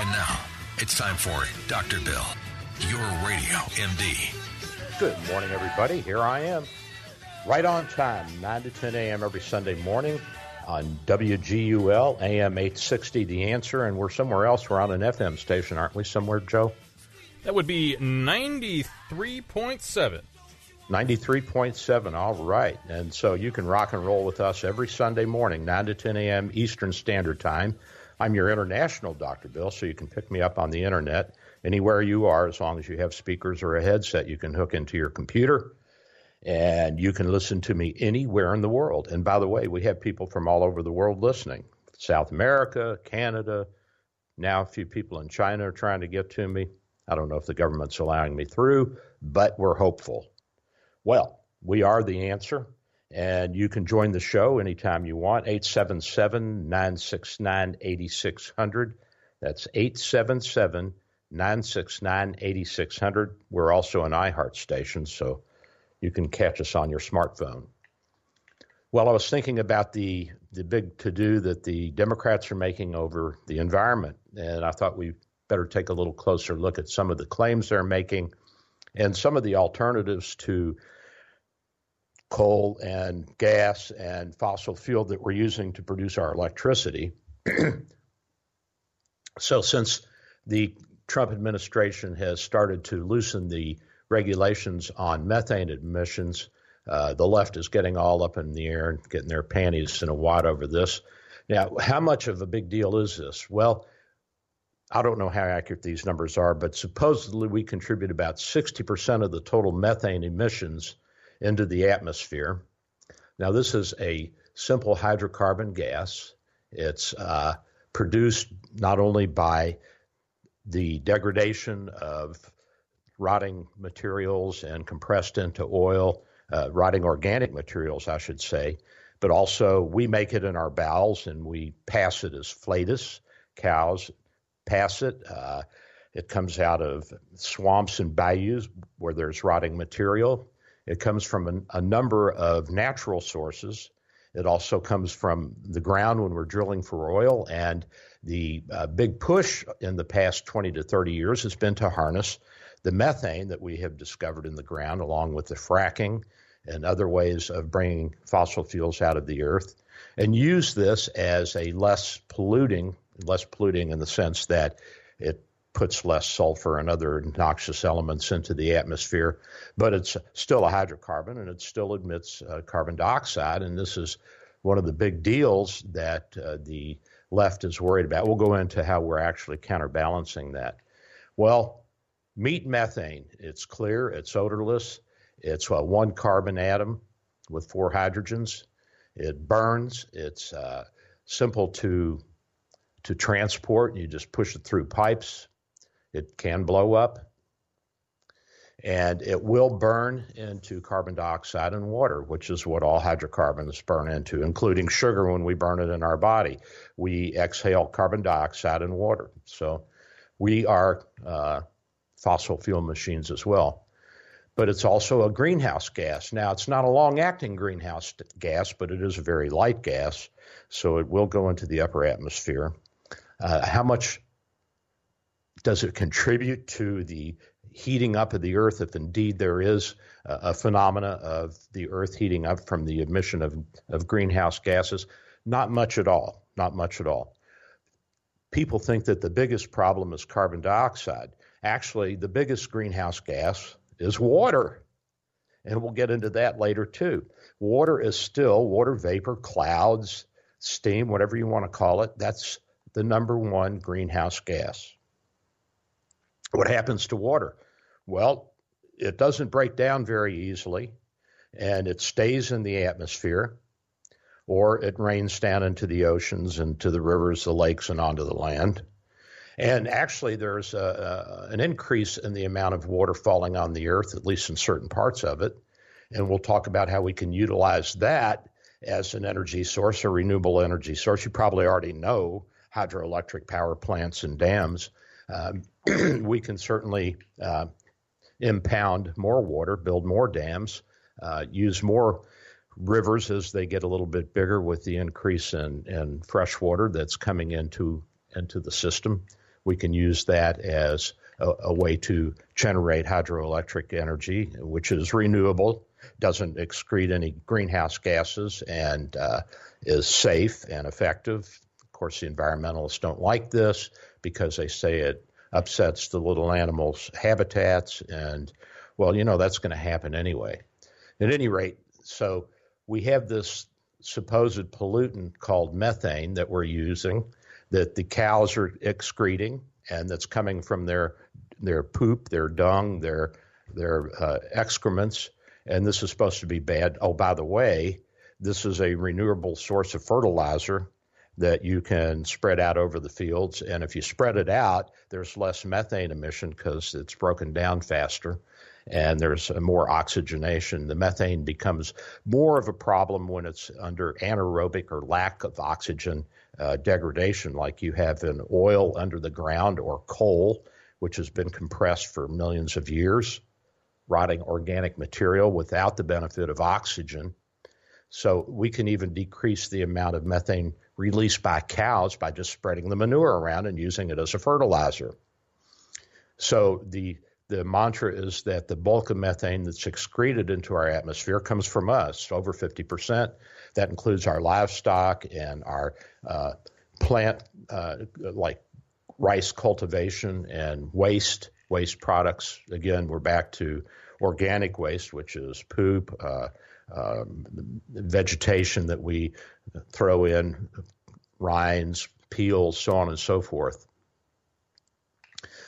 And now, it's time for Dr. Bill, your radio MD. Good morning, everybody. Here I am. Right on time, 9 to 10 a.m. every Sunday morning on WGUL, AM 860, The Answer. And we're somewhere else. We're on an FM station, aren't we? Somewhere, Joe? That would be 93.7. 93.7, all right. And so you can rock and roll with us every Sunday morning, 9 to 10 a.m. Eastern Standard Time. I'm your international Dr. Bill, so you can pick me up on the internet anywhere you are as long as you have speakers or a headset you can hook into your computer. And you can listen to me anywhere in the world. And by the way, we have people from all over the world listening South America, Canada. Now, a few people in China are trying to get to me. I don't know if the government's allowing me through, but we're hopeful. Well, we are the answer. And you can join the show anytime you want. 877 969 8600. That's 877 969 8600. We're also an iHeart station, so you can catch us on your smartphone. Well, I was thinking about the, the big to do that the Democrats are making over the environment, and I thought we better take a little closer look at some of the claims they're making and some of the alternatives to coal and gas and fossil fuel that we're using to produce our electricity. so, since the Trump administration has started to loosen the regulations on methane emissions, uh, the left is getting all up in the air and getting their panties in a wad over this. Now, how much of a big deal is this? Well, I don't know how accurate these numbers are, but supposedly we contribute about 60% of the total methane emissions into the atmosphere. Now, this is a simple hydrocarbon gas. It's uh, produced not only by the degradation of rotting materials and compressed into oil, uh, rotting organic materials, I should say, but also we make it in our bowels and we pass it as flatus. Cows pass it. Uh, it comes out of swamps and bayous where there's rotting material. It comes from a, a number of natural sources. It also comes from the ground when we're drilling for oil. And the uh, big push in the past 20 to 30 years has been to harness the methane that we have discovered in the ground, along with the fracking and other ways of bringing fossil fuels out of the earth, and use this as a less polluting, less polluting in the sense that it puts less sulfur and other noxious elements into the atmosphere, but it's still a hydrocarbon and it still emits uh, carbon dioxide. And this is one of the big deals that uh, the left is worried about. We'll go into how we're actually counterbalancing that. Well, meat methane, it's clear, it's odorless, it's a one carbon atom with four hydrogens. It burns, it's uh, simple to to transport. You just push it through pipes. It can blow up and it will burn into carbon dioxide and water, which is what all hydrocarbons burn into, including sugar when we burn it in our body. We exhale carbon dioxide and water. So we are uh, fossil fuel machines as well. But it's also a greenhouse gas. Now, it's not a long acting greenhouse gas, but it is a very light gas. So it will go into the upper atmosphere. Uh, how much does it contribute to the heating up of the earth if indeed there is a phenomena of the Earth heating up from the emission of, of greenhouse gases? Not much at all. Not much at all. People think that the biggest problem is carbon dioxide. Actually, the biggest greenhouse gas is water. And we'll get into that later too. Water is still water vapor, clouds, steam, whatever you want to call it. That's the number one greenhouse gas. What happens to water? Well, it doesn't break down very easily and it stays in the atmosphere or it rains down into the oceans, and to the rivers, the lakes, and onto the land. And actually, there's a, a, an increase in the amount of water falling on the earth, at least in certain parts of it. And we'll talk about how we can utilize that as an energy source, a renewable energy source. You probably already know hydroelectric power plants and dams. Um, we can certainly uh, impound more water, build more dams, uh, use more rivers as they get a little bit bigger with the increase in, in fresh water that's coming into into the system. We can use that as a, a way to generate hydroelectric energy, which is renewable, doesn't excrete any greenhouse gases, and uh, is safe and effective. Of course, the environmentalists don't like this because they say it upsets the little animals' habitats, and well, you know that's going to happen anyway. At any rate, so we have this supposed pollutant called methane that we're using that the cows are excreting and that's coming from their their poop, their dung, their their uh, excrements, and this is supposed to be bad. Oh, by the way, this is a renewable source of fertilizer that you can spread out over the fields, and if you spread it out, there's less methane emission because it's broken down faster and there's more oxygenation. The methane becomes more of a problem when it's under anaerobic or lack of oxygen uh, degradation, like you have in oil under the ground or coal, which has been compressed for millions of years, rotting organic material without the benefit of oxygen. So we can even decrease the amount of methane released by cows by just spreading the manure around and using it as a fertilizer. So the the mantra is that the bulk of methane that's excreted into our atmosphere comes from us, over 50%. That includes our livestock and our uh, plant, uh, like rice cultivation and waste, waste products. Again, we're back to organic waste, which is poop, uh, um, vegetation that we throw in, rinds, peels, so on and so forth.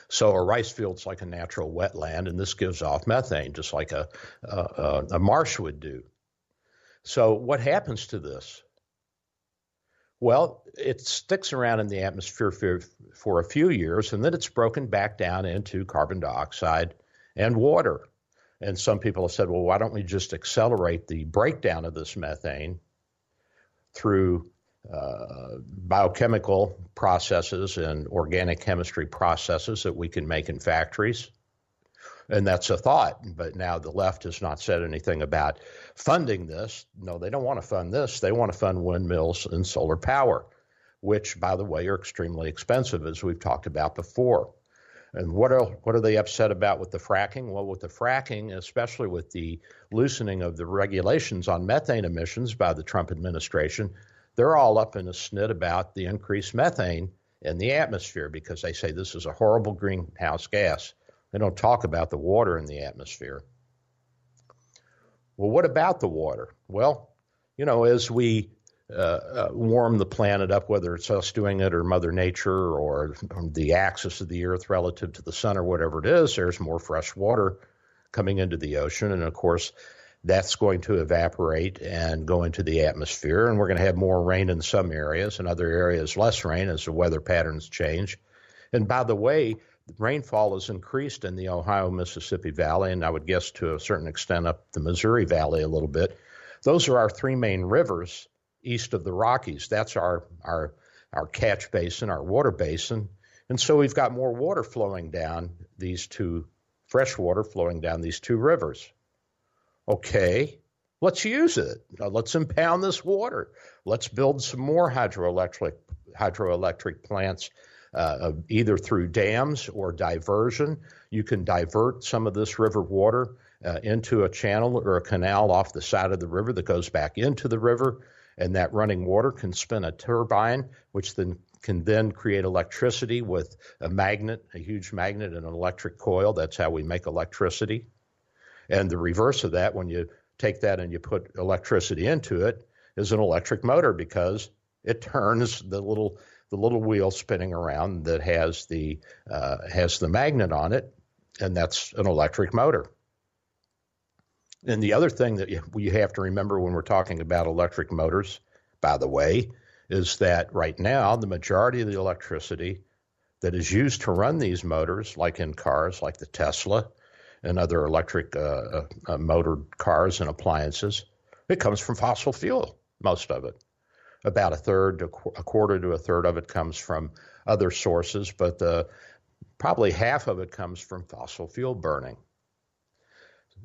So a rice field's like a natural wetland, and this gives off methane, just like a, a, a marsh would do. So what happens to this? Well, it sticks around in the atmosphere for, for a few years, and then it's broken back down into carbon dioxide and water. And some people have said, well, why don't we just accelerate the breakdown of this methane through uh, biochemical processes and organic chemistry processes that we can make in factories. And that's a thought. But now the left has not said anything about funding this. No, they don't want to fund this. They want to fund windmills and solar power, which, by the way, are extremely expensive, as we've talked about before. And what are what are they upset about with the fracking? Well, with the fracking, especially with the loosening of the regulations on methane emissions by the Trump administration, they're all up in a snit about the increased methane in the atmosphere because they say this is a horrible greenhouse gas. They don't talk about the water in the atmosphere. Well, what about the water? Well, you know, as we uh, uh, warm the planet up, whether it's us doing it or Mother Nature or the axis of the Earth relative to the sun or whatever it is, there's more fresh water coming into the ocean. And of course, that's going to evaporate and go into the atmosphere. And we're going to have more rain in some areas and other areas less rain as the weather patterns change. And by the way, rainfall has increased in the Ohio Mississippi Valley, and I would guess to a certain extent up the Missouri Valley a little bit. Those are our three main rivers east of the Rockies. That's our, our, our catch basin, our water basin. And so we've got more water flowing down these two, fresh water flowing down these two rivers. Okay, let's use it. let's impound this water. Let's build some more hydroelectric hydroelectric plants, uh, either through dams or diversion. You can divert some of this river water uh, into a channel or a canal off the side of the river that goes back into the river, and that running water can spin a turbine, which then can then create electricity with a magnet, a huge magnet, and an electric coil. That's how we make electricity. And the reverse of that, when you take that and you put electricity into it, is an electric motor because it turns the little the little wheel spinning around that has the uh, has the magnet on it, and that's an electric motor. And the other thing that you have to remember when we're talking about electric motors, by the way, is that right now the majority of the electricity that is used to run these motors, like in cars like the Tesla and other electric uh, uh, uh cars and appliances, it comes from fossil fuel, most of it. About a third, to a quarter to a third of it comes from other sources, but the, probably half of it comes from fossil fuel burning.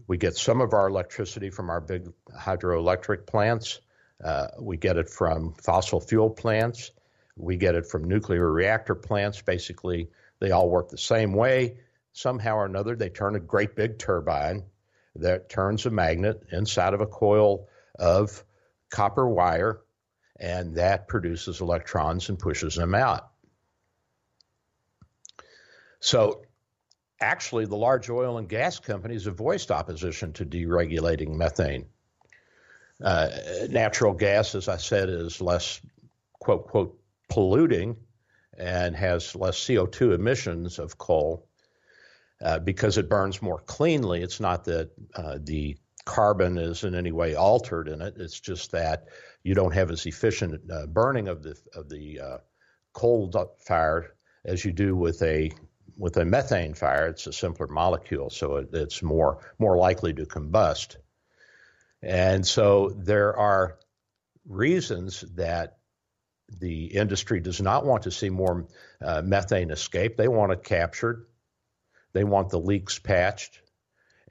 We get some of our electricity from our big hydroelectric plants. Uh, we get it from fossil fuel plants. We get it from nuclear reactor plants. Basically, they all work the same way. Somehow or another, they turn a great big turbine that turns a magnet inside of a coil of copper wire, and that produces electrons and pushes them out. So actually, the large oil and gas companies have voiced opposition to deregulating methane. Uh, natural gas, as I said, is less quote quote polluting and has less CO2 emissions of coal uh, because it burns more cleanly. It's not that uh, the carbon is in any way altered in it. It's just that you don't have as efficient uh, burning of the of the uh, coal fire as you do with a with a methane fire, it's a simpler molecule, so it, it's more more likely to combust. And so there are reasons that the industry does not want to see more uh, methane escape. They want it captured. They want the leaks patched,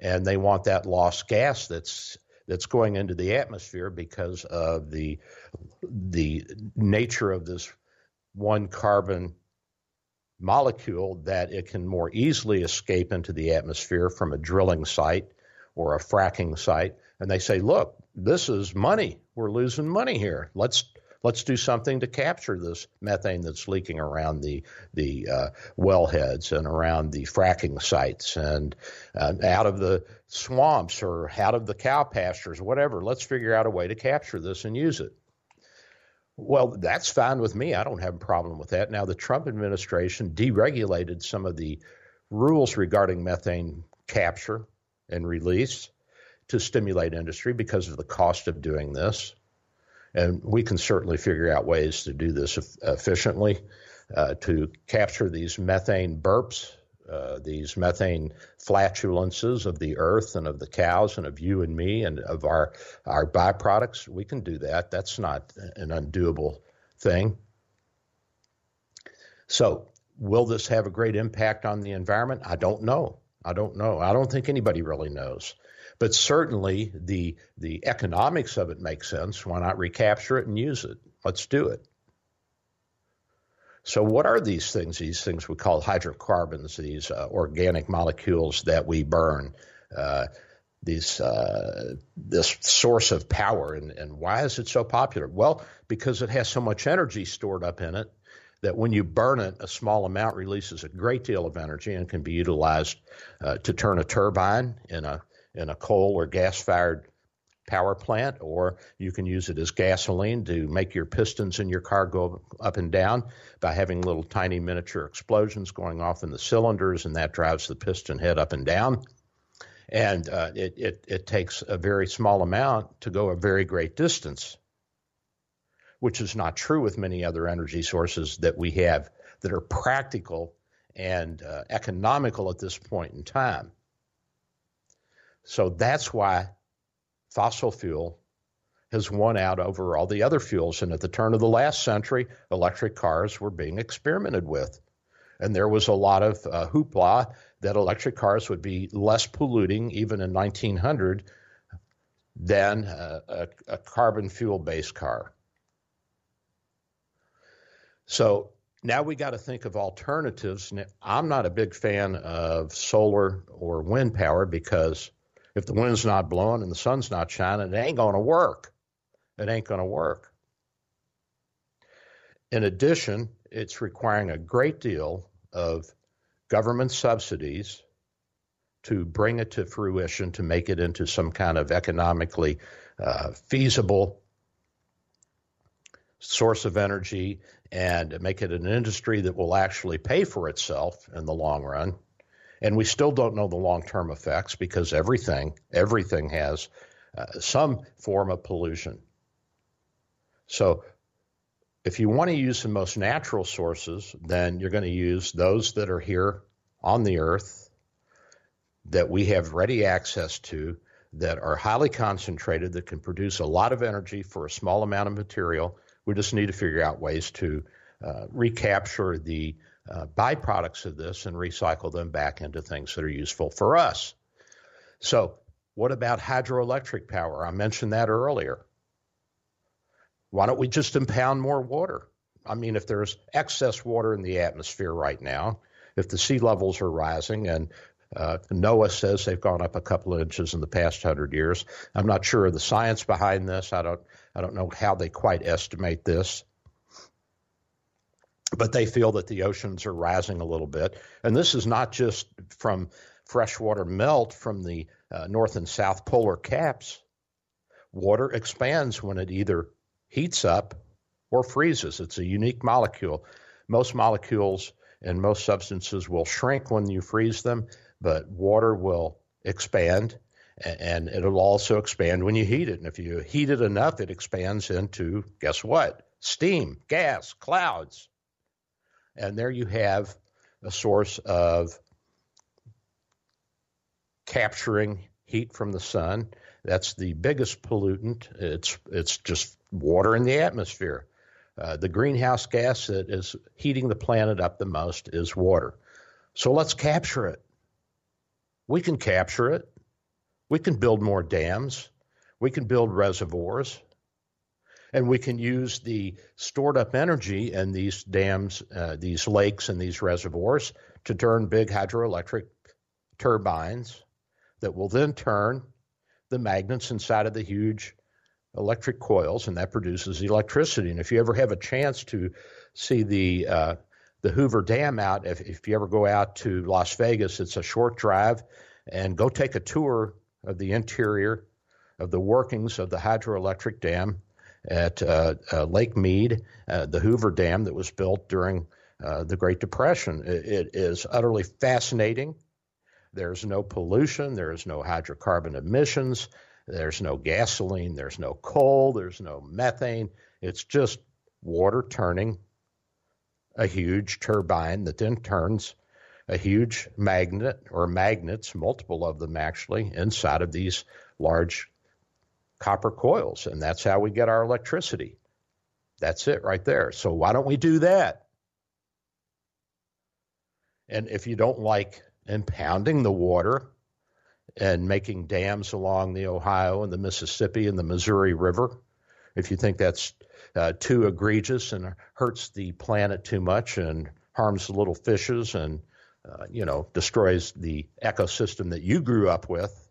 and they want that lost gas that's that's going into the atmosphere because of the the nature of this one carbon molecule that it can more easily escape into the atmosphere from a drilling site or a fracking site. And they say, look, this is money. We're losing money here. Let's let's do something to capture this methane that's leaking around the the uh, wellheads and around the fracking sites and uh, out of the swamps or out of the cow pastures, whatever. Let's figure out a way to capture this and use it. Well, that's fine with me. I don't have a problem with that. Now, the Trump administration deregulated some of the rules regarding methane capture and release to stimulate industry because of the cost of doing this. And we can certainly figure out ways to do this efficiently uh, to capture these methane burps uh, these methane flatulences of the earth and of the cows and of you and me and of our our byproducts. We can do that. That's not an undoable thing. So, will this have a great impact on the environment? I don't know. I don't know. I don't think anybody really knows. But certainly the the economics of it makes sense. Why not recapture it and use it? Let's do it. So, what are these things? These things we call hydrocarbons, these uh, organic molecules that we burn. Uh, these uh, this source of power, and, and why is it so popular? Well, because it has so much energy stored up in it that when you burn it, a small amount releases a great deal of energy and can be utilized uh, to turn a turbine in a in a coal or gas fired power plant, or you can use it as gasoline to make your pistons in your car go up and down by having little tiny miniature explosions going off in the cylinders, and that drives the piston head up and down. And uh, it, it, it takes a very small amount to go a very great distance, which is not true with many other energy sources that we have that are practical and uh, economical at this point in time. So that's why fossil fuel has won out over all the other fuels. And at the turn of the last century, electric cars were being experimented with. And there was a lot of uh, hoopla that electric cars would be less polluting, even in 1900, than a, a, a carbon fuel based car. So now we got to think of alternatives. I'm not a big fan of solar or wind power because If the wind's not blowing and the sun's not shining, it ain't going to work. It ain't going to work. In addition, it's requiring a great deal of government subsidies to bring it to fruition, to make it into some kind of economically uh, feasible source of energy and make it an industry that will actually pay for itself in the long run. And we still don't know the long term effects because everything, everything has uh, some form of pollution. So if you want to use the most natural sources, then you're going to use those that are here on the earth that we have ready access to that are highly concentrated that can produce a lot of energy for a small amount of material. We just need to figure out ways to uh, recapture the uh, byproducts of this and recycle them back into things that are useful for us. So, what about hydroelectric power? I mentioned that earlier. Why don't we just impound more water? I mean, if there's excess water in the atmosphere right now, if the sea levels are rising and uh, NOAA says they've gone up a couple of inches in the past hundred years. I'm not sure of the science behind this. I don't. I don't know how they quite estimate this, but they feel that the oceans are rising a little bit, and this is not just from freshwater melt from the uh, north and south polar caps. Water expands when it either heats up or freezes. It's a unique molecule. Most molecules and most substances will shrink when you freeze them, but water will expand and it'll also expand when you heat it. And if you heat it enough, it expands into guess what? Steam, gas, clouds. And there you have a source of capturing heat from the sun. That's the biggest pollutant. It's it's just water in the atmosphere. Uh, the greenhouse gas that is heating the planet up the most is water. So let's capture it. We can capture it. We can build more dams. We can build reservoirs. And we can use the stored up energy in these dams, uh, these lakes, and these reservoirs to turn big hydroelectric turbines that will then turn the magnets inside of the huge electric coils, and that produces electricity. And if you ever have a chance to see the uh, the Hoover Dam out, if, if you ever go out to Las Vegas, it's a short drive, and go take a tour of the interior of the workings of the hydroelectric dam at uh, uh, Lake Mead, uh, the Hoover Dam that was built during the Great Depression. It, it is utterly fascinating. There's no pollution, there is no hydrocarbon emissions. There's no gasoline, there's no coal, there's no methane. It's just water turning a huge turbine that then turns a huge magnet or magnets, multiple of them actually, inside of these large copper coils. And that's how we get our electricity. That's it right there. So why don't we do that? And if you don't like impounding the water, and making dams along the Ohio and the Mississippi and the Missouri River. If you think that's uh, too egregious and hurts the planet too much and harms the little fishes and uh, you know destroys the ecosystem that you grew up with.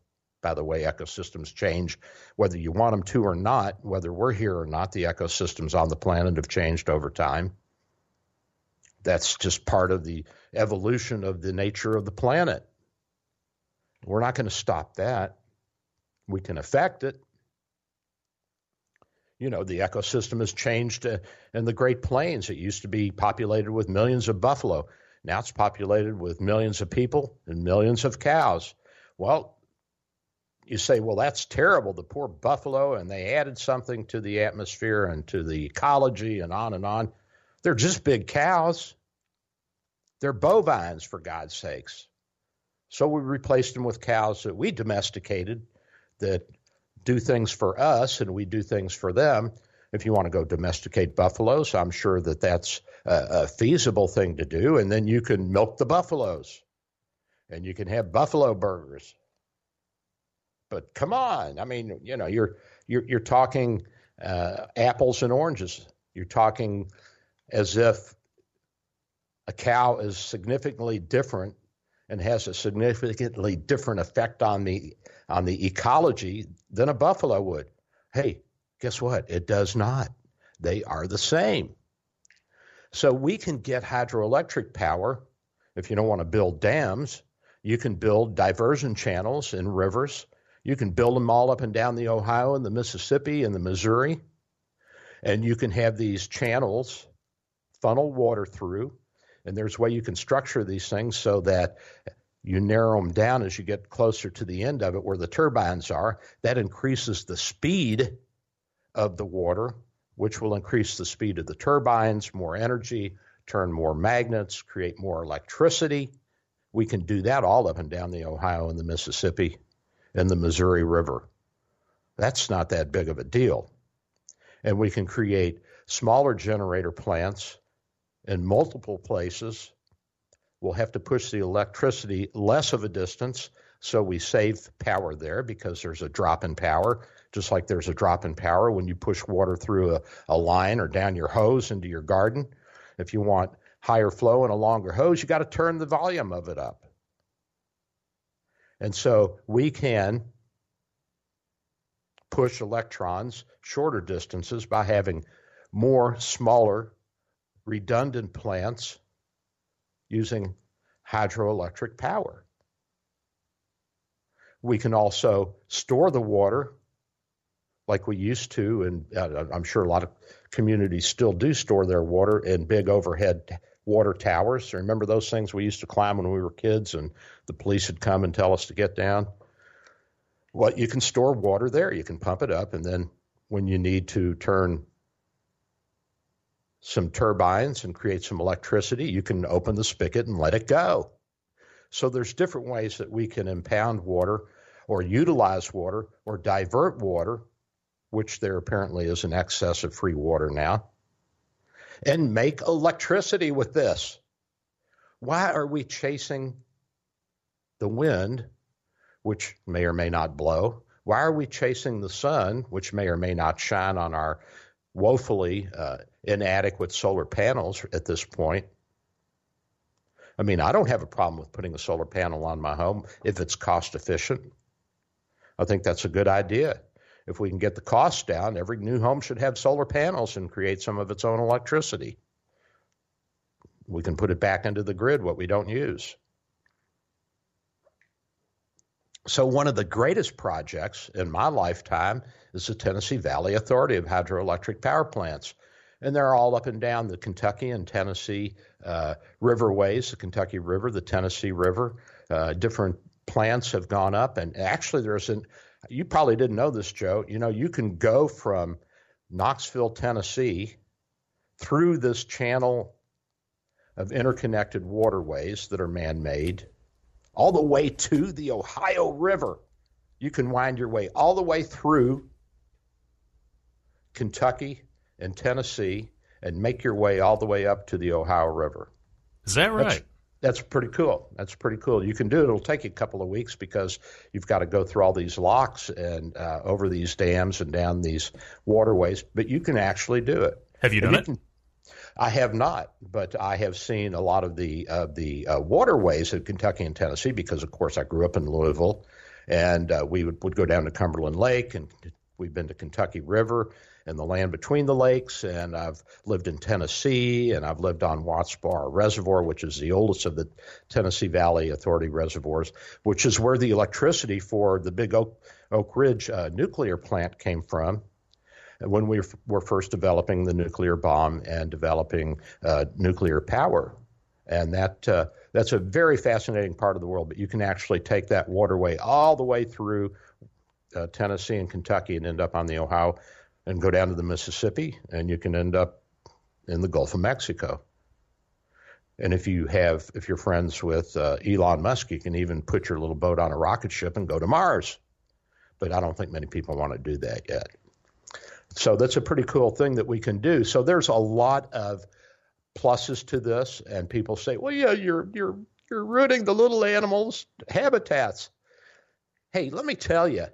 By the way, ecosystems change whether you want them to or not. Whether we're here or not, the ecosystems on the planet have changed over time. That's just part of the evolution of the nature of the planet. We're not going to stop that. We can affect it. You know, the ecosystem has changed uh, in the Great Plains. It used to be populated with millions of buffalo. Now it's populated with millions of people and millions of cows. Well, you say, well, that's terrible, the poor buffalo, and they added something to the atmosphere and to the ecology and on and on. They're just big cows. They're bovines, for God's sakes. So we replaced them with cows that we domesticated that do things for us and we do things for them. If you want to go domesticate buffaloes, I'm sure that that's a, a feasible thing to do. And then you can milk the buffaloes and you can have buffalo burgers. But come on, I mean, you know, you're you're, you're talking uh, apples and oranges. You're talking as if a cow is significantly different and has a significantly different effect on the on the ecology than a buffalo would. Hey, guess what? It does not. They are the same. So we can get hydroelectric power if you don't want to build dams. You can build diversion channels in rivers. You can build them all up and down the Ohio and the Mississippi and the Missouri. And you can have these channels funnel water through. And there's a way you can structure these things so that you narrow them down as you get closer to the end of it where the turbines are. That increases the speed of the water, which will increase the speed of the turbines, more energy, turn more magnets, create more electricity. We can do that all up and down the Ohio and the Mississippi and the Missouri River. That's not that big of a deal. And we can create smaller generator plants in multiple places. We'll have to push the electricity less of a distance so we save power there because there's a drop in power, just like there's a drop in power when you push water through a, a line or down your hose into your garden. If you want higher flow and a longer hose, you got to turn the volume of it up. And so we can push electrons shorter distances by having more smaller redundant plants using hydroelectric power. We can also store the water like we used to, and uh, I'm sure a lot of communities still do store their water in big overhead water towers. Remember those things we used to climb when we were kids, and the police would come and tell us to get down? Well, you can store water there. You can pump it up, and then when you need to turn some turbines and create some electricity, you can open the spigot and let it go. So there's different ways that we can impound water or utilize water or divert water, which there apparently is an excess of free water now, and make electricity with this. Why are we chasing the wind, which may or may not blow? Why are we chasing the sun, which may or may not shine on our woefully uh, inadequate solar panels at this point. I mean, I don't have a problem with putting a solar panel on my home if it's cost efficient. I think that's a good idea. If we can get the cost down, every new home should have solar panels and create some of its own electricity. We can put it back into the grid, what we don't use. So, one of the greatest projects in my lifetime is the Tennessee Valley Authority of Hydroelectric Power Plants. And they're all up and down the Kentucky and Tennessee uh, riverways, the Kentucky River, the Tennessee River. Uh, different plants have gone up. And actually, there's an, you probably didn't know this, Joe. You know, you can go from Knoxville, Tennessee, through this channel of interconnected waterways that are man made all the way to the Ohio River. You can wind your way all the way through Kentucky and Tennessee and make your way all the way up to the Ohio River. Is that right? That's, that's pretty cool. That's pretty cool. You can do it. It'll take you a couple of weeks because you've got to go through all these locks and uh, over these dams and down these waterways, but you can actually do it. Have you done you it? Can, I have not, but I have seen a lot of the uh, the uh, waterways of Kentucky and Tennessee because, of course, I grew up in Louisville, and uh, we would, would go down to Cumberland Lake, and we've been to Kentucky River and the land between the lakes, and I've lived in Tennessee, and I've lived on Watts Bar Reservoir, which is the oldest of the Tennessee Valley Authority reservoirs, which is where the electricity for the Big Oak Oak Ridge uh, nuclear plant came from when we were first developing the nuclear bomb and developing uh, nuclear power. And that uh, that's a very fascinating part of the world. But you can actually take that waterway all the way through uh, Tennessee and Kentucky and end up on the Ohio and go down to the Mississippi, and you can end up in the Gulf of Mexico. And if you have, if you're friends with uh, Elon Musk, you can even put your little boat on a rocket ship and go to Mars. But I don't think many people want to do that yet. So that's a pretty cool thing that we can do. So there's a lot of pluses to this, and people say, "Well, yeah, you're you're you're ruining the little animals' habitats." Hey, let me tell you,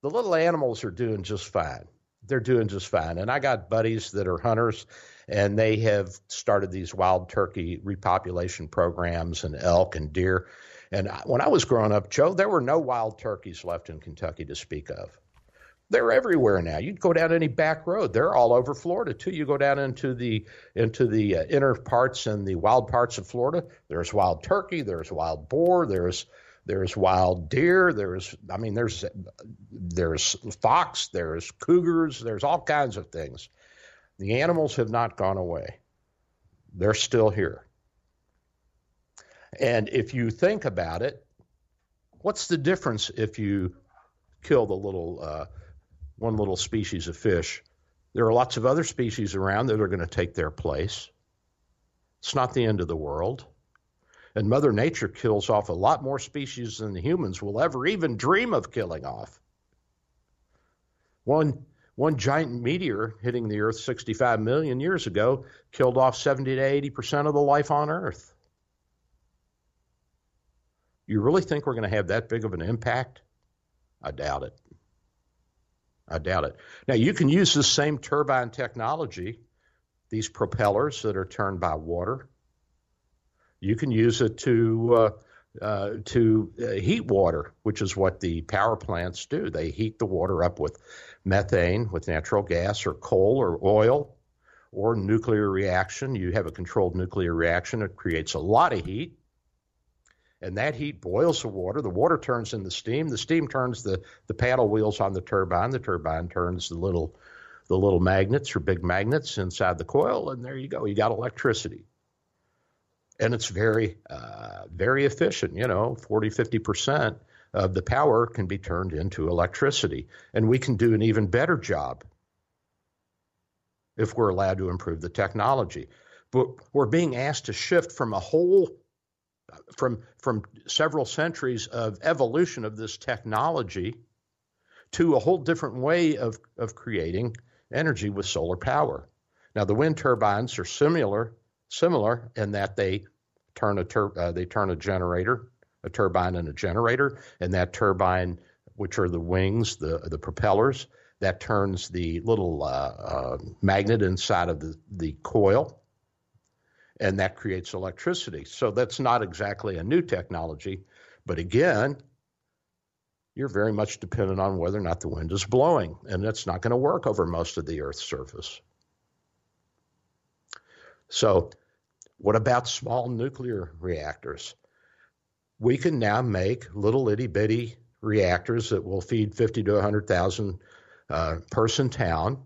the little animals are doing just fine. They're doing just fine. And I got buddies that are hunters, and they have started these wild turkey repopulation programs and elk and deer. And when I was growing up, Joe, there were no wild turkeys left in Kentucky to speak of. They're everywhere now. You'd go down any back road; they're all over Florida too. You go down into the into the uh, inner parts and the wild parts of Florida. There's wild turkey. There's wild boar. There's there's wild deer. There's I mean there's there's fox. There's cougars. There's all kinds of things. The animals have not gone away. They're still here. And if you think about it, what's the difference if you kill the little uh, one little species of fish? There are lots of other species around that are going to take their place. It's not the end of the world. And Mother Nature kills off a lot more species than the humans will ever even dream of killing off. One, one giant meteor hitting the Earth 65 million years ago killed off 70 to 80 percent of the life on Earth. You really think we're going to have that big of an impact? I doubt it. I doubt it. Now, you can use this same turbine technology, these propellers that are turned by water. You can use it to uh, uh, to uh, heat water, which is what the power plants do. They heat the water up with methane, with natural gas, or coal, or oil, or nuclear reaction. You have a controlled nuclear reaction. It creates a lot of heat and that heat boils the water. The water turns into steam. The steam turns the, the paddle wheels on the turbine. The turbine turns the little the little magnets or big magnets inside the coil, and there you go. You got electricity. And it's very, uh, very efficient. You know, 40, 50% of the power can be turned into electricity. And we can do an even better job if we're allowed to improve the technology. But we're being asked to shift from a whole from from several centuries of evolution of this technology to a whole different way of, of creating energy with solar power. Now the wind turbines are similar similar in that they turn a tur- uh, they turn a generator, a turbine and a generator, and that turbine, which are the wings, the the propellers, that turns the little uh, uh, magnet inside of the, the coil and that creates electricity. So that's not exactly a new technology, but again, you're very much dependent on whether or not the wind is blowing, and that's not going to work over most of the Earth's surface. So, what about small nuclear reactors? We can now make little itty bitty reactors that will feed 50 to 100,000 uh, person town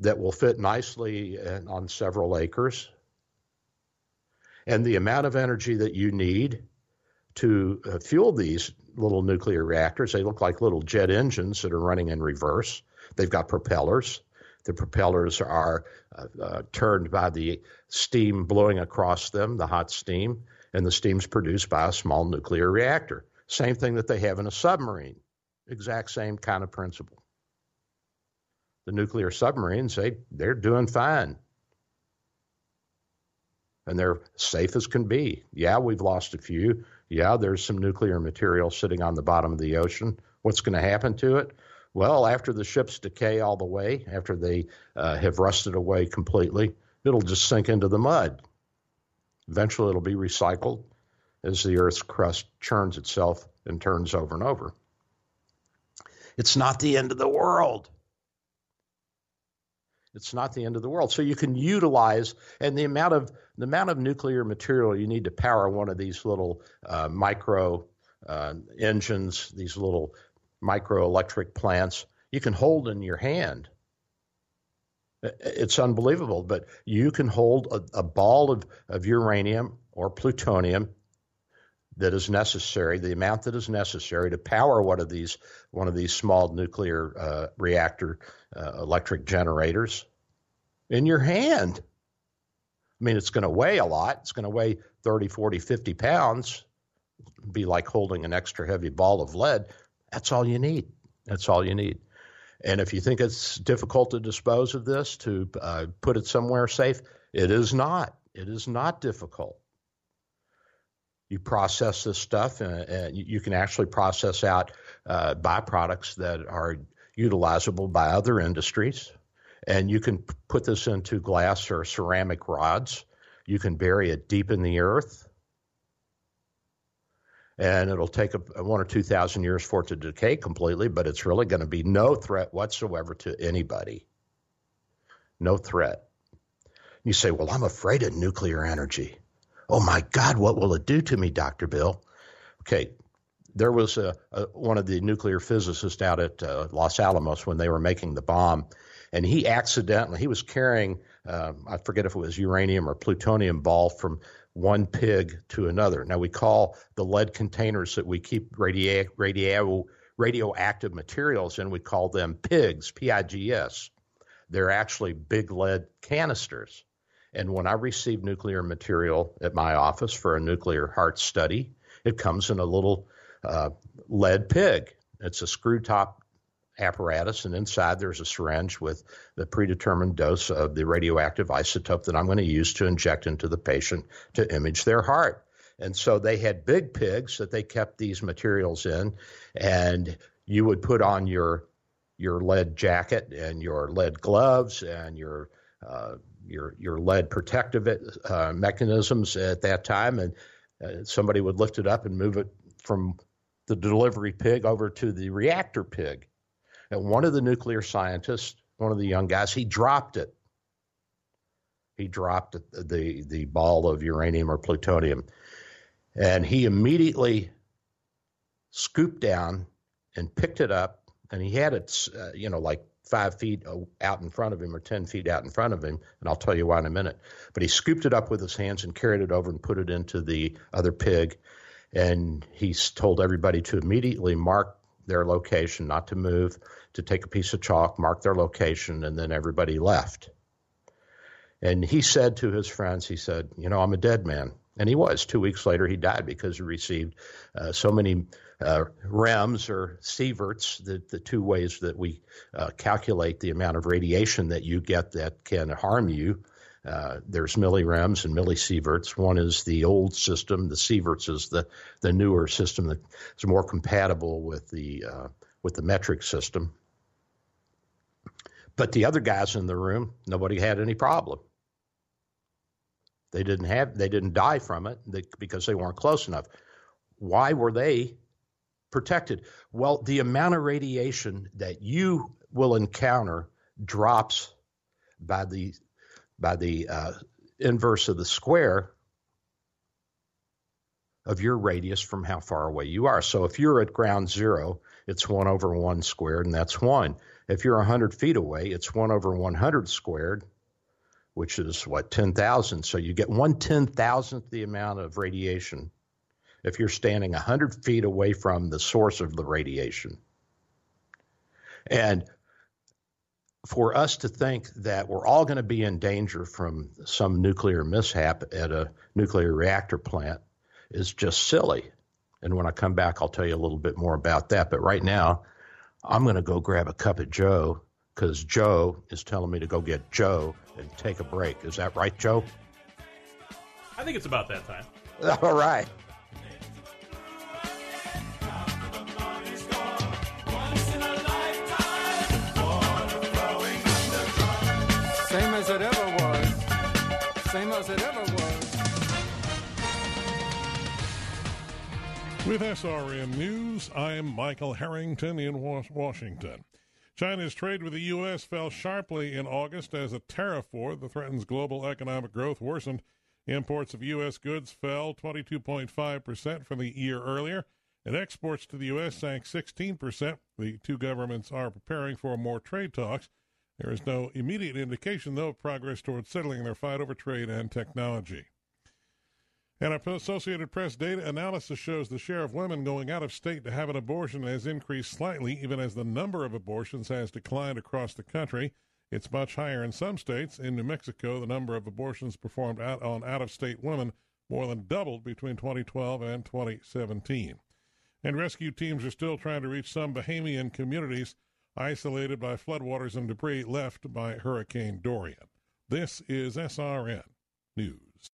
that will fit nicely on several acres. And the amount of energy that you need to uh, fuel these little nuclear reactors, they look like little jet engines that are running in reverse. They've got propellers. The propellers are uh, uh, turned by the steam blowing across them, the hot steam, and the steam's produced by a small nuclear reactor. Same thing that they have in a submarine. Exact same kind of principle the nuclear submarines, they, they're doing fine. And they're safe as can be. Yeah, we've lost a few. Yeah, there's some nuclear material sitting on the bottom of the ocean. What's going to happen to it? Well, after the ships decay all the way, after they uh, have rusted away completely, it'll just sink into the mud. Eventually, it'll be recycled as the Earth's crust churns itself and turns over and over. It's not the end of the world. It's not the end of the world. So you can utilize and the amount of the amount of nuclear material you need to power one of these little uh, micro uh, engines, these little micro electric plants, you can hold in your hand. It's unbelievable, but you can hold a, a ball of, of uranium or plutonium that is necessary, the amount that is necessary to power one of these one of these small nuclear uh, reactor uh, electric generators in your hand. I mean, it's going to weigh a lot. It's going to weigh 30, 40, 50 pounds. It'd be like holding an extra heavy ball of lead. That's all you need. That's all you need. And if you think it's difficult to dispose of this, to uh, put it somewhere safe, it is not. It is not difficult you process this stuff and, and you can actually process out uh, byproducts that are utilizable by other industries. And you can put this into glass or ceramic rods. You can bury it deep in the earth. And it'll take a, one or two thousand years for it to decay completely, but it's really going to be no threat whatsoever to anybody. No threat. You say, Well, I'm afraid of nuclear energy. Oh my God, what will it do to me, Dr. Bill? Okay, there was a, a, one of the nuclear physicists out at uh, Los Alamos when they were making the bomb, and he accidentally he was carrying uh, I forget if it was uranium or plutonium ball from one pig to another. Now we call the lead containers that we keep radio, radio, radioactive materials in, we call them pigs, P-I-G-S. They're actually big lead canisters. And when I receive nuclear material at my office for a nuclear heart study, it comes in a little uh, lead pig. It's a screw top apparatus, and inside there's a syringe with the predetermined dose of the radioactive isotope that I'm going to use to inject into the patient to image their heart. And so they had big pigs that they kept these materials in, and you would put on your your lead jacket and your lead gloves and your uh, your your lead protective uh, mechanisms at that time, and uh, somebody would lift it up and move it from the delivery pig over to the reactor pig, and one of the nuclear scientists, one of the young guys, he dropped it. He dropped the the ball of uranium or plutonium, and he immediately scooped down and picked it up, and he had it, uh, you know, like five feet out in front of him or 10 feet out in front of him, and I'll tell you why in a minute. But he scooped it up with his hands and carried it over and put it into the other pig. And he told everybody to immediately mark their location, not to move, to take a piece of chalk, mark their location, and then everybody left. And he said to his friends, he said, You know, I'm a dead man. And he was. Two weeks later, he died because he received uh, so many uh, REMs or sieverts, the, the two ways that we uh, calculate the amount of radiation that you get that can harm you. Uh, there's millirems and millisieverts. One is the old system. The sieverts is the, the newer system that's more compatible with the uh, with the metric system. But the other guys in the room, nobody had any problem. They didn't have they didn't die from it because they weren't close enough. Why were they protected? Well, the amount of radiation that you will encounter drops by the by the uh, inverse of the square of your radius from how far away you are. So if you're at ground zero, it's 1 over 1 squared, and that's 1. If you're 100 feet away, it's 1 over 100 squared, which is what, 10,000. So you get 1 10,000th the amount of radiation if you're standing 100 feet away from the source of the radiation. And for us to think that we're all going to be in danger from some nuclear mishap at a nuclear reactor plant is just silly. And when I come back, I'll tell you a little bit more about that. But right now, I'm going to go grab a cup of Joe because Joe is telling me to go get Joe and take a break. Is that right, Joe? I think it's about that time. All right. With SRN News, I'm Michael Harrington in Washington. China's trade with the U.S. fell sharply in August as a tariff war that threatens global economic growth worsened. Imports of U.S. goods fell 22.5% from the year earlier, and exports to the U.S. sank 16%. The two governments are preparing for more trade talks. There is no immediate indication, though, of progress towards settling their fight over trade and technology. And our Associated Press data analysis shows the share of women going out of state to have an abortion has increased slightly, even as the number of abortions has declined across the country. It's much higher in some states. In New Mexico, the number of abortions performed out on out of state women more than doubled between 2012 and 2017. And rescue teams are still trying to reach some Bahamian communities isolated by floodwaters and debris left by Hurricane Dorian. This is SRN News.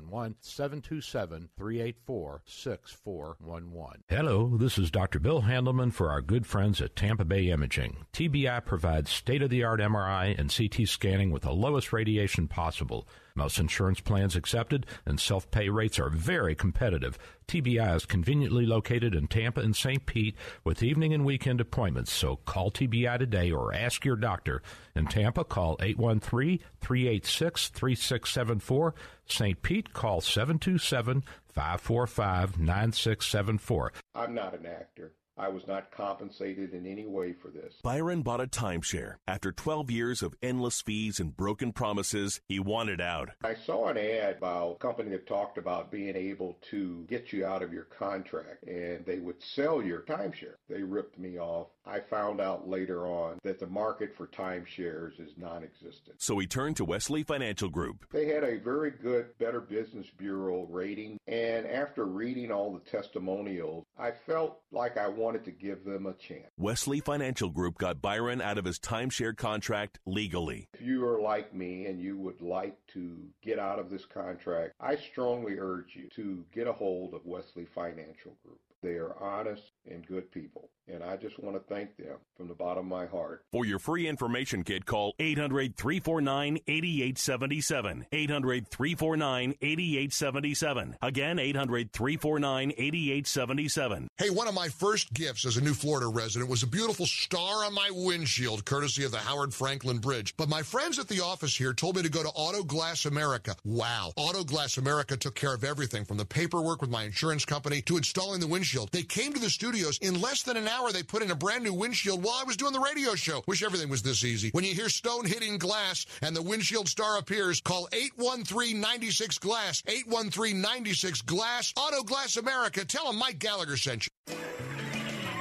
727 384 6411. Hello, this is Dr. Bill Handelman for our good friends at Tampa Bay Imaging. TBI provides state of the art MRI and CT scanning with the lowest radiation possible. Most insurance plans accepted and self pay rates are very competitive. TBI is conveniently located in Tampa and St. Pete with evening and weekend appointments, so call TBI today or ask your doctor. In Tampa, call 813 386 3674. St. Pete, call 727 545 9674. I'm not an actor. I was not compensated in any way for this. Byron bought a timeshare. After 12 years of endless fees and broken promises, he wanted out. I saw an ad about a company that talked about being able to get you out of your contract and they would sell your timeshare. They ripped me off. I found out later on that the market for timeshares is non existent. So he turned to Wesley Financial Group. They had a very good Better Business Bureau rating, and after reading all the testimonials, I felt like I wanted to give them a chance. Wesley Financial Group got Byron out of his timeshare contract legally. If you are like me and you would like to get out of this contract, I strongly urge you to get a hold of Wesley Financial Group. They are honest and good people. And I just want to thank them from the bottom of my heart. For your free information kit, call 800 349 8877. 800 349 8877. Again, 800 349 8877. Hey, one of my first gifts as a new Florida resident was a beautiful star on my windshield, courtesy of the Howard Frankland Bridge. But my friends at the office here told me to go to Auto Glass America. Wow. Auto Glass America took care of everything from the paperwork with my insurance company to installing the windshield. They came to the studios in less than an hour. They put in a brand new windshield while I was doing the radio show. Wish everything was this easy. When you hear stone hitting glass and the windshield star appears, call 813-96 Glass. 813-96 Glass. Auto Glass America. Tell them Mike Gallagher sent you.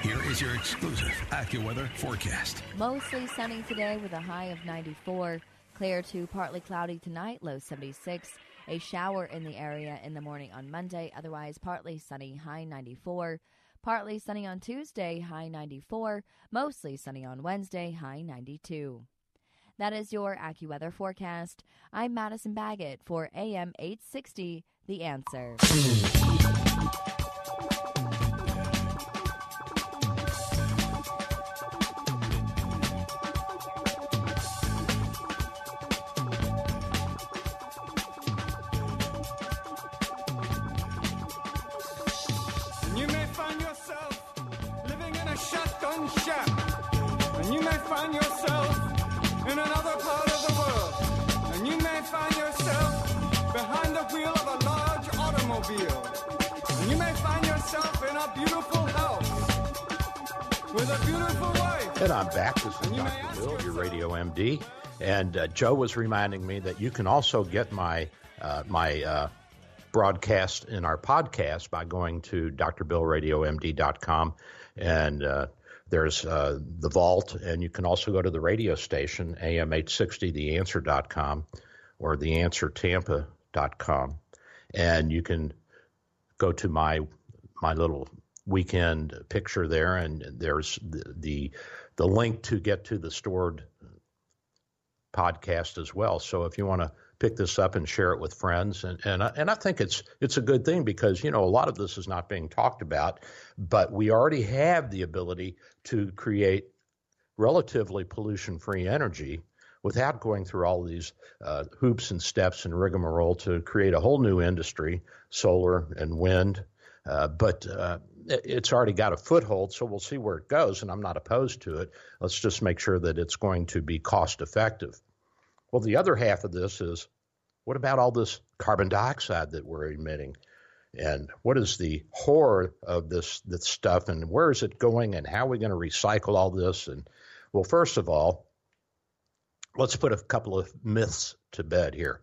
Here is your exclusive AccuWeather forecast. Mostly sunny today with a high of 94. Clear to partly cloudy tonight, low 76. A shower in the area in the morning on Monday, otherwise partly sunny, high 94. Partly sunny on Tuesday, high 94. Mostly sunny on Wednesday, high 92. That is your AccuWeather forecast. I'm Madison Baggett for AM 860, The Answer. Wheel of a large automobile, and you may find yourself in a beautiful house with a beautiful wife. And I'm back. This is Dr. Bill, your radio MD. And uh, Joe was reminding me that you can also get my uh, my uh, broadcast in our podcast by going to drbillradiomd.com and uh, there's uh, the vault and you can also go to the radio station am860 theanswer.com or theanswertampa.com and you can go to my my little weekend picture there and there's the the, the link to get to the stored podcast as well so if you want to pick this up and share it with friends. And and I, and I think it's it's a good thing because you know a lot of this is not being talked about, but we already have the ability to create relatively pollution-free energy without going through all these uh, hoops and steps and rigmarole to create a whole new industry, solar and wind. Uh, but uh, it's already got a foothold, so we'll see where it goes. And I'm not opposed to it. Let's just make sure that it's going to be cost effective. Well, the other half of this is what about all this carbon dioxide that we're emitting? And what is the horror of this, this stuff and where is it going and how are we going to recycle all this? And well, first of all, let's put a couple of myths to bed here.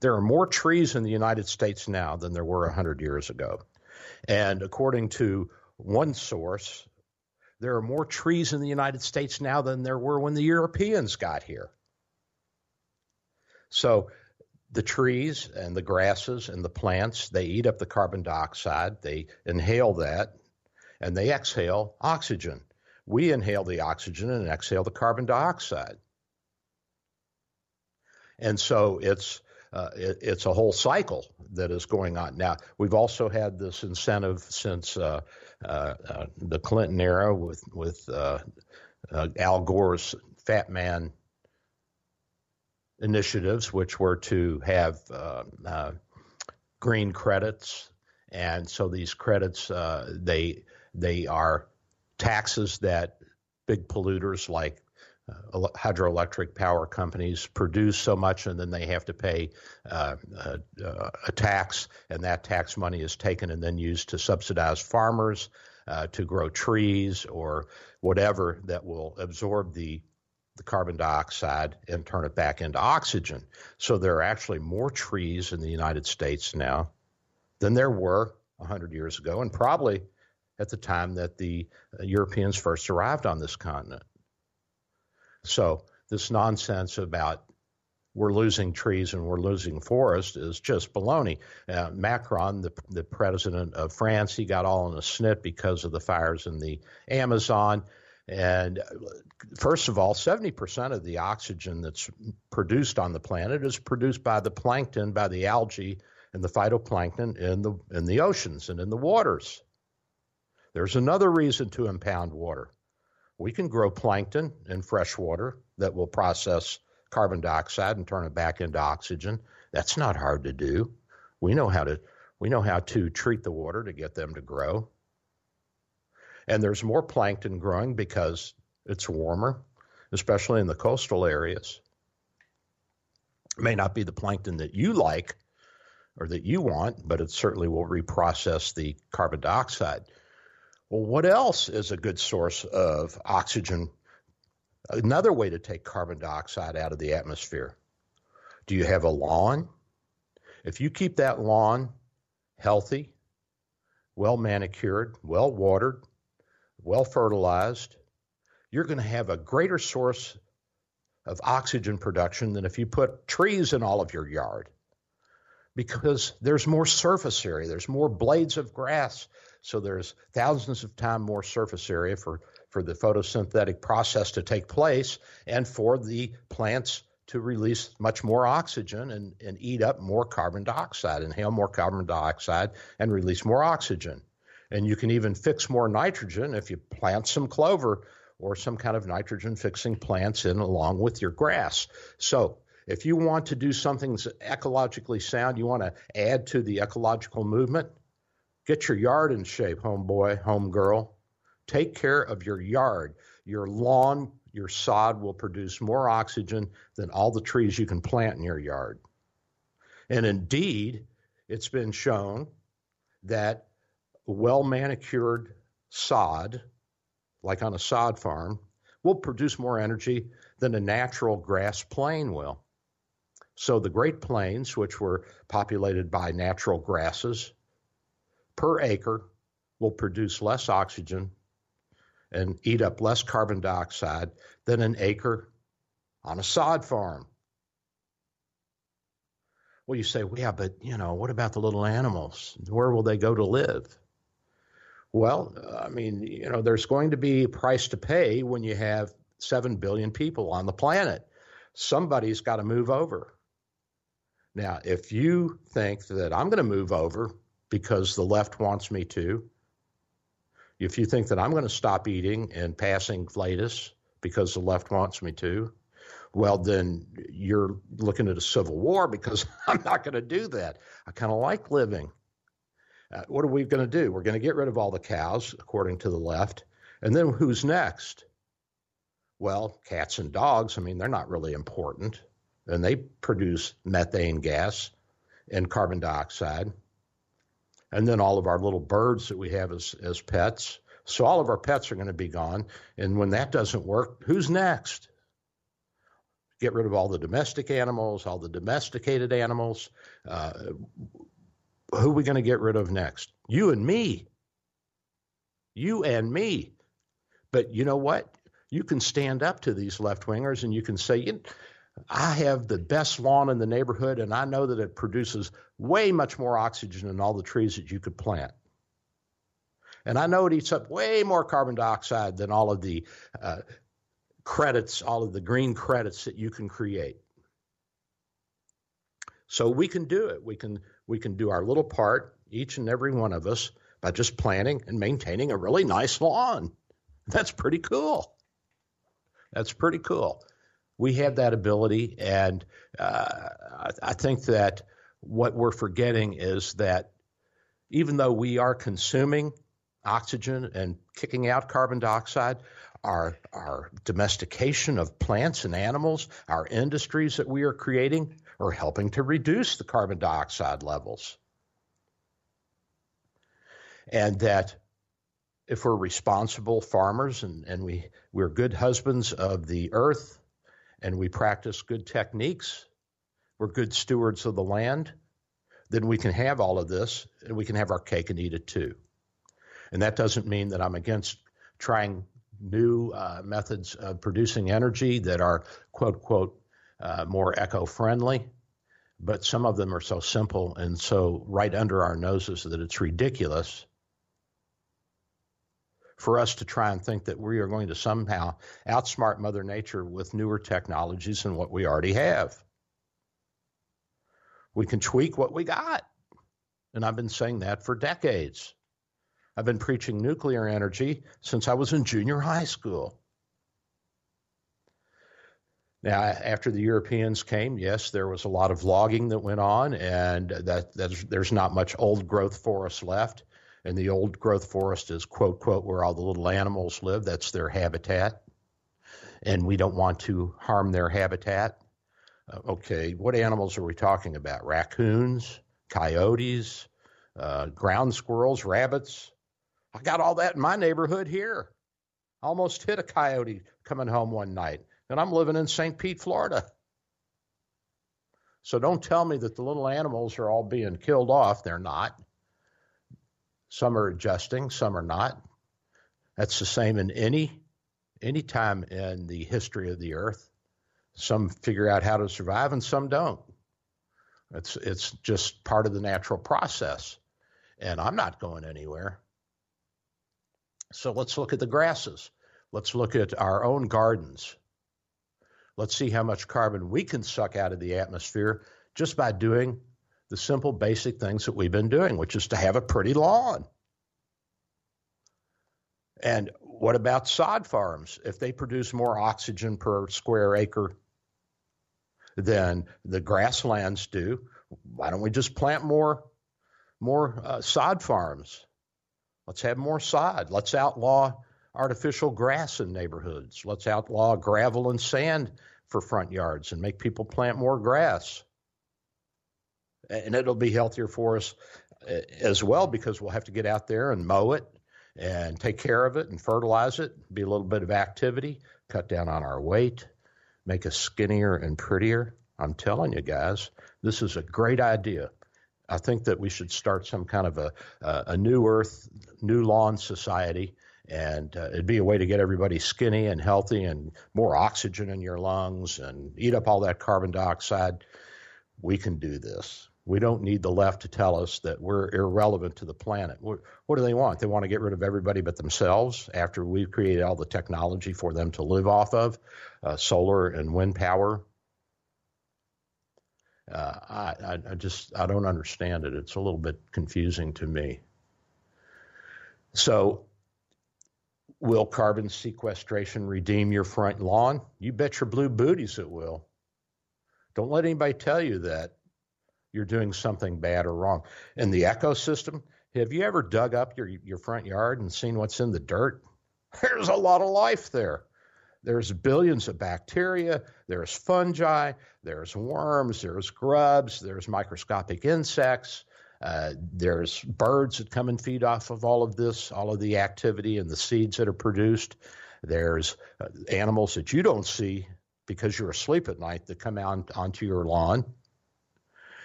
There are more trees in the United States now than there were 100 years ago. And according to one source, there are more trees in the United States now than there were when the Europeans got here. So the trees and the grasses and the plants, they eat up the carbon dioxide, they inhale that, and they exhale oxygen. We inhale the oxygen and exhale the carbon dioxide. And so it's uh, it, it's a whole cycle that is going on. Now, we've also had this incentive since uh, uh, uh the Clinton era with, with uh, uh, Al Gore's Fat Man initiatives, which were to have green credits. And so these credits, they, they are taxes that big polluters like uh, hydroelectric power companies produce so much and then they have to pay uh, uh, a tax, and that tax money is taken and then used to subsidize farmers uh, to grow trees or whatever that will absorb the the carbon dioxide and turn it back into oxygen. So there are actually more trees in the United States now than there were 100 years ago, and probably at the time that the Europeans first arrived on this continent. So this nonsense about we're losing trees and we're losing forest is just baloney. Uh, Macron, the, the president of France, he got all in a snit because of the fires in the Amazon. And uh, first of all, 70% of the oxygen that's produced on the planet is produced by the plankton, by the algae and the phytoplankton in the in the oceans and in the waters. There's another reason to impound water we can grow plankton in fresh water that will process carbon dioxide and turn it back into oxygen. That's not hard to do. We know how to we know how to treat the water to get them to grow. And there's more plankton growing because it's warmer, especially in the coastal areas. It may not be the plankton that you like or that you want, but it certainly will reprocess the carbon dioxide. Well, what else is a good source of oxygen? Another way to take carbon dioxide out of the atmosphere. Do you have a lawn? If you keep that lawn healthy, well manicured, well watered, well fertilized, you're going to have a greater source of oxygen production than if you put trees in all of your yard because there's more surface area, there's more blades of grass so there's thousands of times more surface area for, for the photosynthetic process to take place and for the plants to release much more oxygen and, and eat up more carbon dioxide, inhale more carbon dioxide and release more oxygen. And you can even fix more nitrogen if you plant some clover or some kind of nitrogen fixing plants in along with your grass. So if you want to do something that's ecologically sound, you want to add to the ecological movement, Get your yard in shape, homeboy, homegirl. Take care of your yard. Your lawn, your sod will produce more oxygen than all the trees you can plant in your yard. And indeed, it's been shown that well manicured sod, like on a sod farm, will produce more energy than a natural grass plain will. So the Great Plains, which were populated by natural grasses, per acre will produce less oxygen and eat up less carbon dioxide than an acre on a sod farm. Well, you say, well, yeah, but you know, what about the little animals? Where will they go to live? Well, I mean, you know, there's going to be a price to pay when you have 7 billion people on the planet. Somebody's got to move over. Now, if you think that I'm going to move over because the left wants me to. If you think that I'm going to stop eating and passing flatus because the left wants me to, well, then you're looking at a civil war because I'm not going to do that. I kind of like living. Uh, what are we going to do? We're going to get rid of all the cows, according to the left. And then who's next? Well, cats and dogs, I mean, they're not really important. And they produce methane gas and carbon dioxide and then all of our little birds that we have as, as pets. So all of our pets are going to be gone. And when that doesn't work, who's next? get rid of all the domestic animals, all the domesticated animals. Uh, who are we going to get rid of next? You and me. You and me. But you know what? You can stand up to these left wingers and you can say, I have the best lawn in the neighborhood, and I know that it produces way much more oxygen than all the trees that you could plant. And I know it eats up way more carbon dioxide than all of the uh, credits, all of the green credits that you can create. So we can do it. We can we can do our little part, each and every one of us, by just planting and maintaining a really nice lawn. That's pretty cool. That's pretty cool. We have that ability, and uh, I, I think that what we're forgetting is that even though we are consuming oxygen and kicking out carbon dioxide, our, our domestication of plants and animals, our industries that we are creating are helping to reduce the carbon dioxide levels. And that if we're responsible farmers and, and we, we're good husbands of the earth and we practice good techniques, we're good stewards of the land, then we can have all of this and we can have our cake and eat it too. And that doesn't mean that I'm against trying new uh, methods of producing energy that are, quote, quote, uh, more eco friendly. But some of them are so simple and so right under our noses that it's ridiculous for us to try and think that we are going to somehow outsmart Mother Nature with newer technologies than what we already have. We can tweak what we got. And I've been saying that for decades. I've been preaching nuclear energy since I was in junior high school. Now, after the Europeans came, yes, there was a lot of logging that went on, and that, there's not much old growth forest left. And the old growth forest is, quote, quote, where all the little animals live. That's their habitat. And we don't want to harm their habitat. Uh, okay, what animals are we talking about? Raccoons, coyotes, uh, ground squirrels, rabbits, I got all that in my neighborhood here. I Almost hit a coyote coming home one night, and I'm living in St. Pete, Florida. So don't tell me that the little animals are all being killed off. They're not. Some are adjusting, some are not. That's the same in any any time in the history of the earth. Some figure out how to survive and some don't. It's it's just part of the natural process. And I'm not going anywhere. So let's look at the grasses. Let's look at our own gardens. Let's see how much carbon we can suck out of the atmosphere just by doing the simple, basic things that we've been doing, which is to have a pretty lawn. And what about sod farms? If they produce more oxygen per square acre than the grasslands do, why don't we just plant more more uh, sod farms? Let's have more sod. Let's outlaw artificial grass in neighborhoods. Let's outlaw gravel and sand for front yards and make people plant more grass. And it'll be healthier for us uh, as well because we'll have to get out there and mow it and take care of it and fertilize it, be a little bit of activity, cut down on our weight, make us skinnier and prettier. I'm telling you guys, this is a great idea. I think that we should start some kind of a, a new earth, new lawn society. And uh, it'd be a way to get everybody skinny and healthy and more oxygen in your lungs and eat up all that carbon dioxide. We can do this. We don't need the left to tell us that we're irrelevant to the planet. What, what do they want? They want to get rid of everybody but themselves after we've created all the technology for them to live off of uh, solar and wind power uh, I, I just I don't understand it. It's a little bit confusing to me. So, will carbon sequestration redeem your front lawn? You bet your blue booties it will. Don't let anybody tell you that you're doing something bad or wrong. In the ecosystem, have you ever dug up your, your front yard and seen what's in the dirt? There's a lot of life there. There's billions of bacteria, there's fungi, there's worms, there's grubs, there's microscopic insects, uh, there's birds that come and feed off of all of this, all of the activity and the seeds that are produced. There's uh, animals that you don't see because you're asleep at night that come out onto your lawn.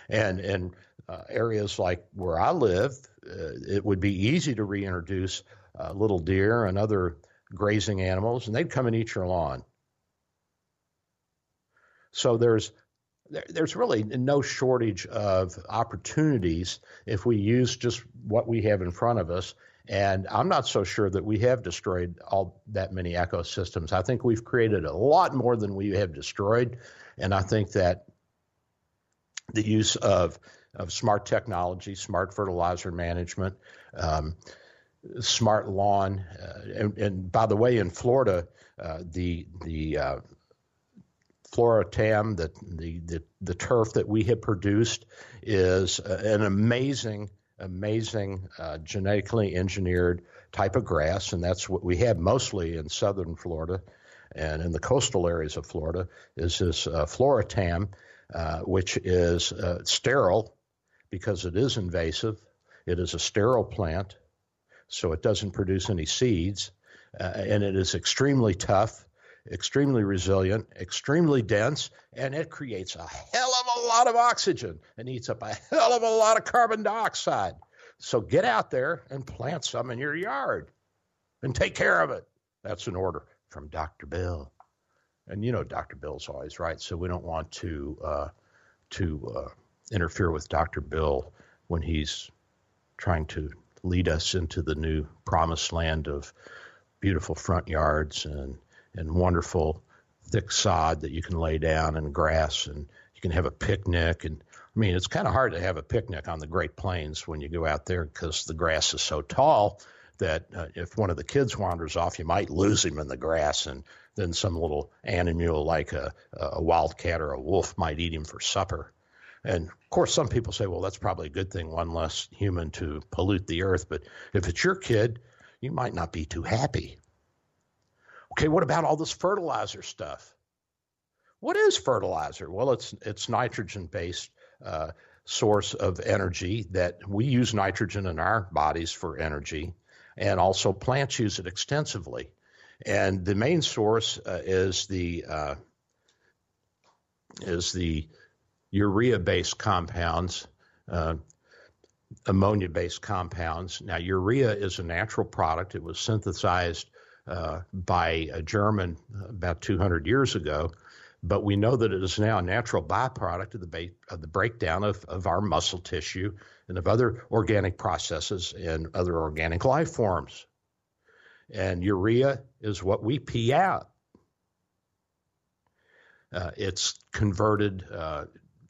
And in uh, areas like where I live, uh, it would be easy to reintroduce uh, little deer and other grazing animals, and they'd come and eat your lawn. So there's there's really no shortage of opportunities if we use just what we have in front of us. And I'm not so sure that we have destroyed all that many ecosystems. I think we've created a lot more than we have destroyed. And I think that the use of, of smart technology, smart fertilizer management, um, smart lawn, uh, and, and, by the way, in Florida, uh, the the uh, the, the, the, the turf that we have produced, is an amazing, amazing uh, genetically engineered type of grass, and that's what we have mostly in southern Florida and in the coastal areas of Florida. Is this uh, Floratam, uh, which is uh, sterile because it is invasive. It is a sterile plant, so it doesn't produce any seeds, uh, and it is extremely tough extremely resilient, extremely dense, and it creates a hell of a lot of oxygen and eats up a hell of a lot of carbon dioxide. So get out there and plant some in your yard and take care of it. That's an order from Dr. Bill. And you know Dr. Bill's always right, so we don't want to uh, to uh, interfere with Dr. Bill when he's trying to lead us into the new promised land of beautiful front yards and and wonderful thick sod that you can lay down and grass and you can have a picnic and I mean it's kind of hard to have a picnic on the Great Plains when you go out there because the grass is so tall that uh, if one of the kids wanders off you might lose him in the grass and then some little animal like a, a wildcat or a wolf might eat him for supper. And of course, some people say, well, that's probably a good thing, one less human to pollute the earth. But if it's your kid, you might not be too happy. Okay, what about all this fertilizer stuff? What is fertilizer? Well, it's it's nitrogen based uh, source of energy that we use nitrogen in our bodies for energy, and also plants use it extensively. And the main source uh, is the uh, is the urea based compounds, uh, ammonia based compounds. Now, urea is a natural product. It was synthesized uh, by a German about 200 years ago, but we know that it is now a natural byproduct of the, ba- of the breakdown of, of our muscle tissue and of other organic processes and other organic life forms. And urea is what we pee out. Uh, it's converted uh,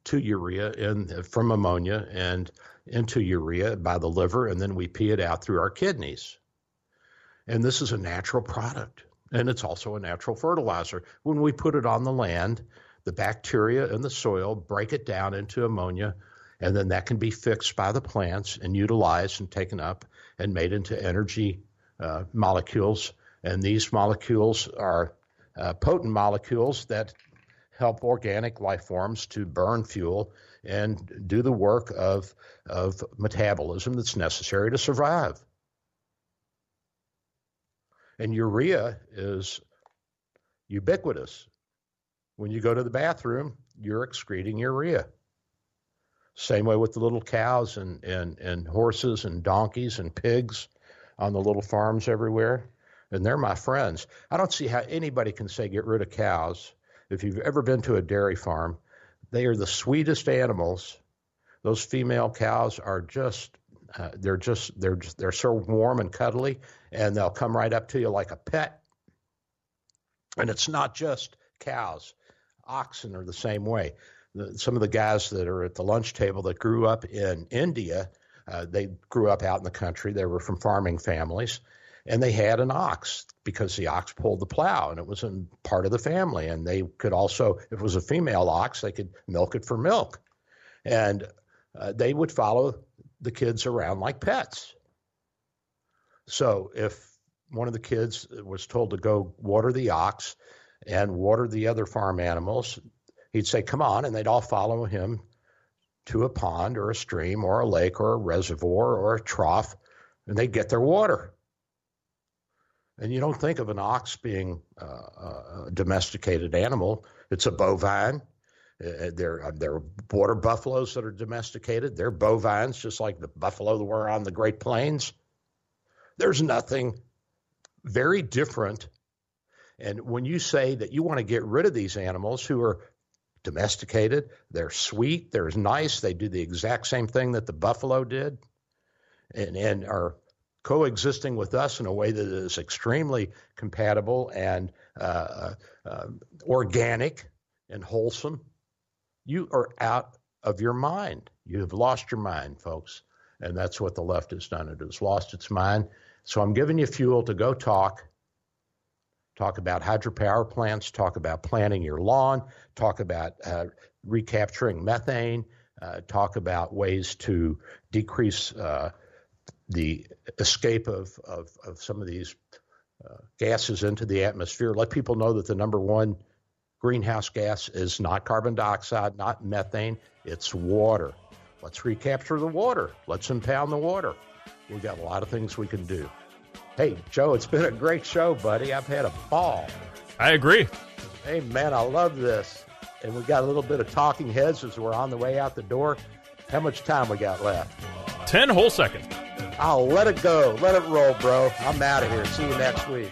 to urea from ammonia and into urea by the liver, and then we pee it out through our kidneys. And this is a natural product. And it's also a natural fertilizer. When we put it on the land, the bacteria in the soil break it down into ammonia, and then that can be fixed by the plants and utilized and taken up and made into energy uh, molecules. And these molecules are uh, potent molecules that help organic life forms to burn fuel and do the work of, of metabolism that's necessary to survive. And urea is ubiquitous. When you go to the bathroom, you're excreting urea. Same way with the little cows and, and, and horses and donkeys and pigs on the little farms everywhere. And they're my friends. I don't see how anybody can say get rid of cows. If you've ever been to a dairy farm, they are the sweetest animals. Those female cows are just uh, they're just they're just, they're so warm and cuddly, and they'll come right up to you like a pet. And it's not just cows; oxen are the same way. The, some of the guys that are at the lunch table that grew up in India, uh, they grew up out in the country. They were from farming families, and they had an ox because the ox pulled the plow, and it was part of the family. And they could also, if it was a female ox, they could milk it for milk, and uh, they would follow the kids around like pets. So if one of the kids was told to go water the ox and water the other farm animals, he'd say, Come on, and they'd all follow him to a pond or a stream or a lake or a reservoir or a trough, and they'd get their water. And you don't think of an ox being uh, a domesticated animal It's a bovine. Uh, they're uh, they're water buffaloes that are domesticated. They're bovines, just like the buffalo that were on the Great Plains. There's nothing very different. And when you say that you want to get rid of these animals who are domesticated, they're sweet, they're nice, they do the exact same thing that the buffalo did, and, and are coexisting with us in a way that is extremely compatible and uh, uh, uh organic and wholesome you are out of your mind. You have lost your mind, folks. And that's what the left has done. It has lost its mind. So I'm giving you fuel to go talk. Talk about hydropower plants, talk about planting your lawn, talk about uh, recapturing methane, uh, talk about ways to decrease uh, the escape of, of, of, some of these uh, gases into the atmosphere. Let people know that the number one greenhouse gas is not carbon dioxide, not methane, it's water. Let's recapture the water. Let's impound the water. We've got a lot of things we can do. Hey, Joe, it's been a great show, buddy. I've had a ball. I agree. Hey, man, I love this. And we got a little bit of talking heads as we're on the way out the door. How much time we got left? 10 whole seconds. I'll let it go. Let it roll, bro. I'm out of here. See you next week.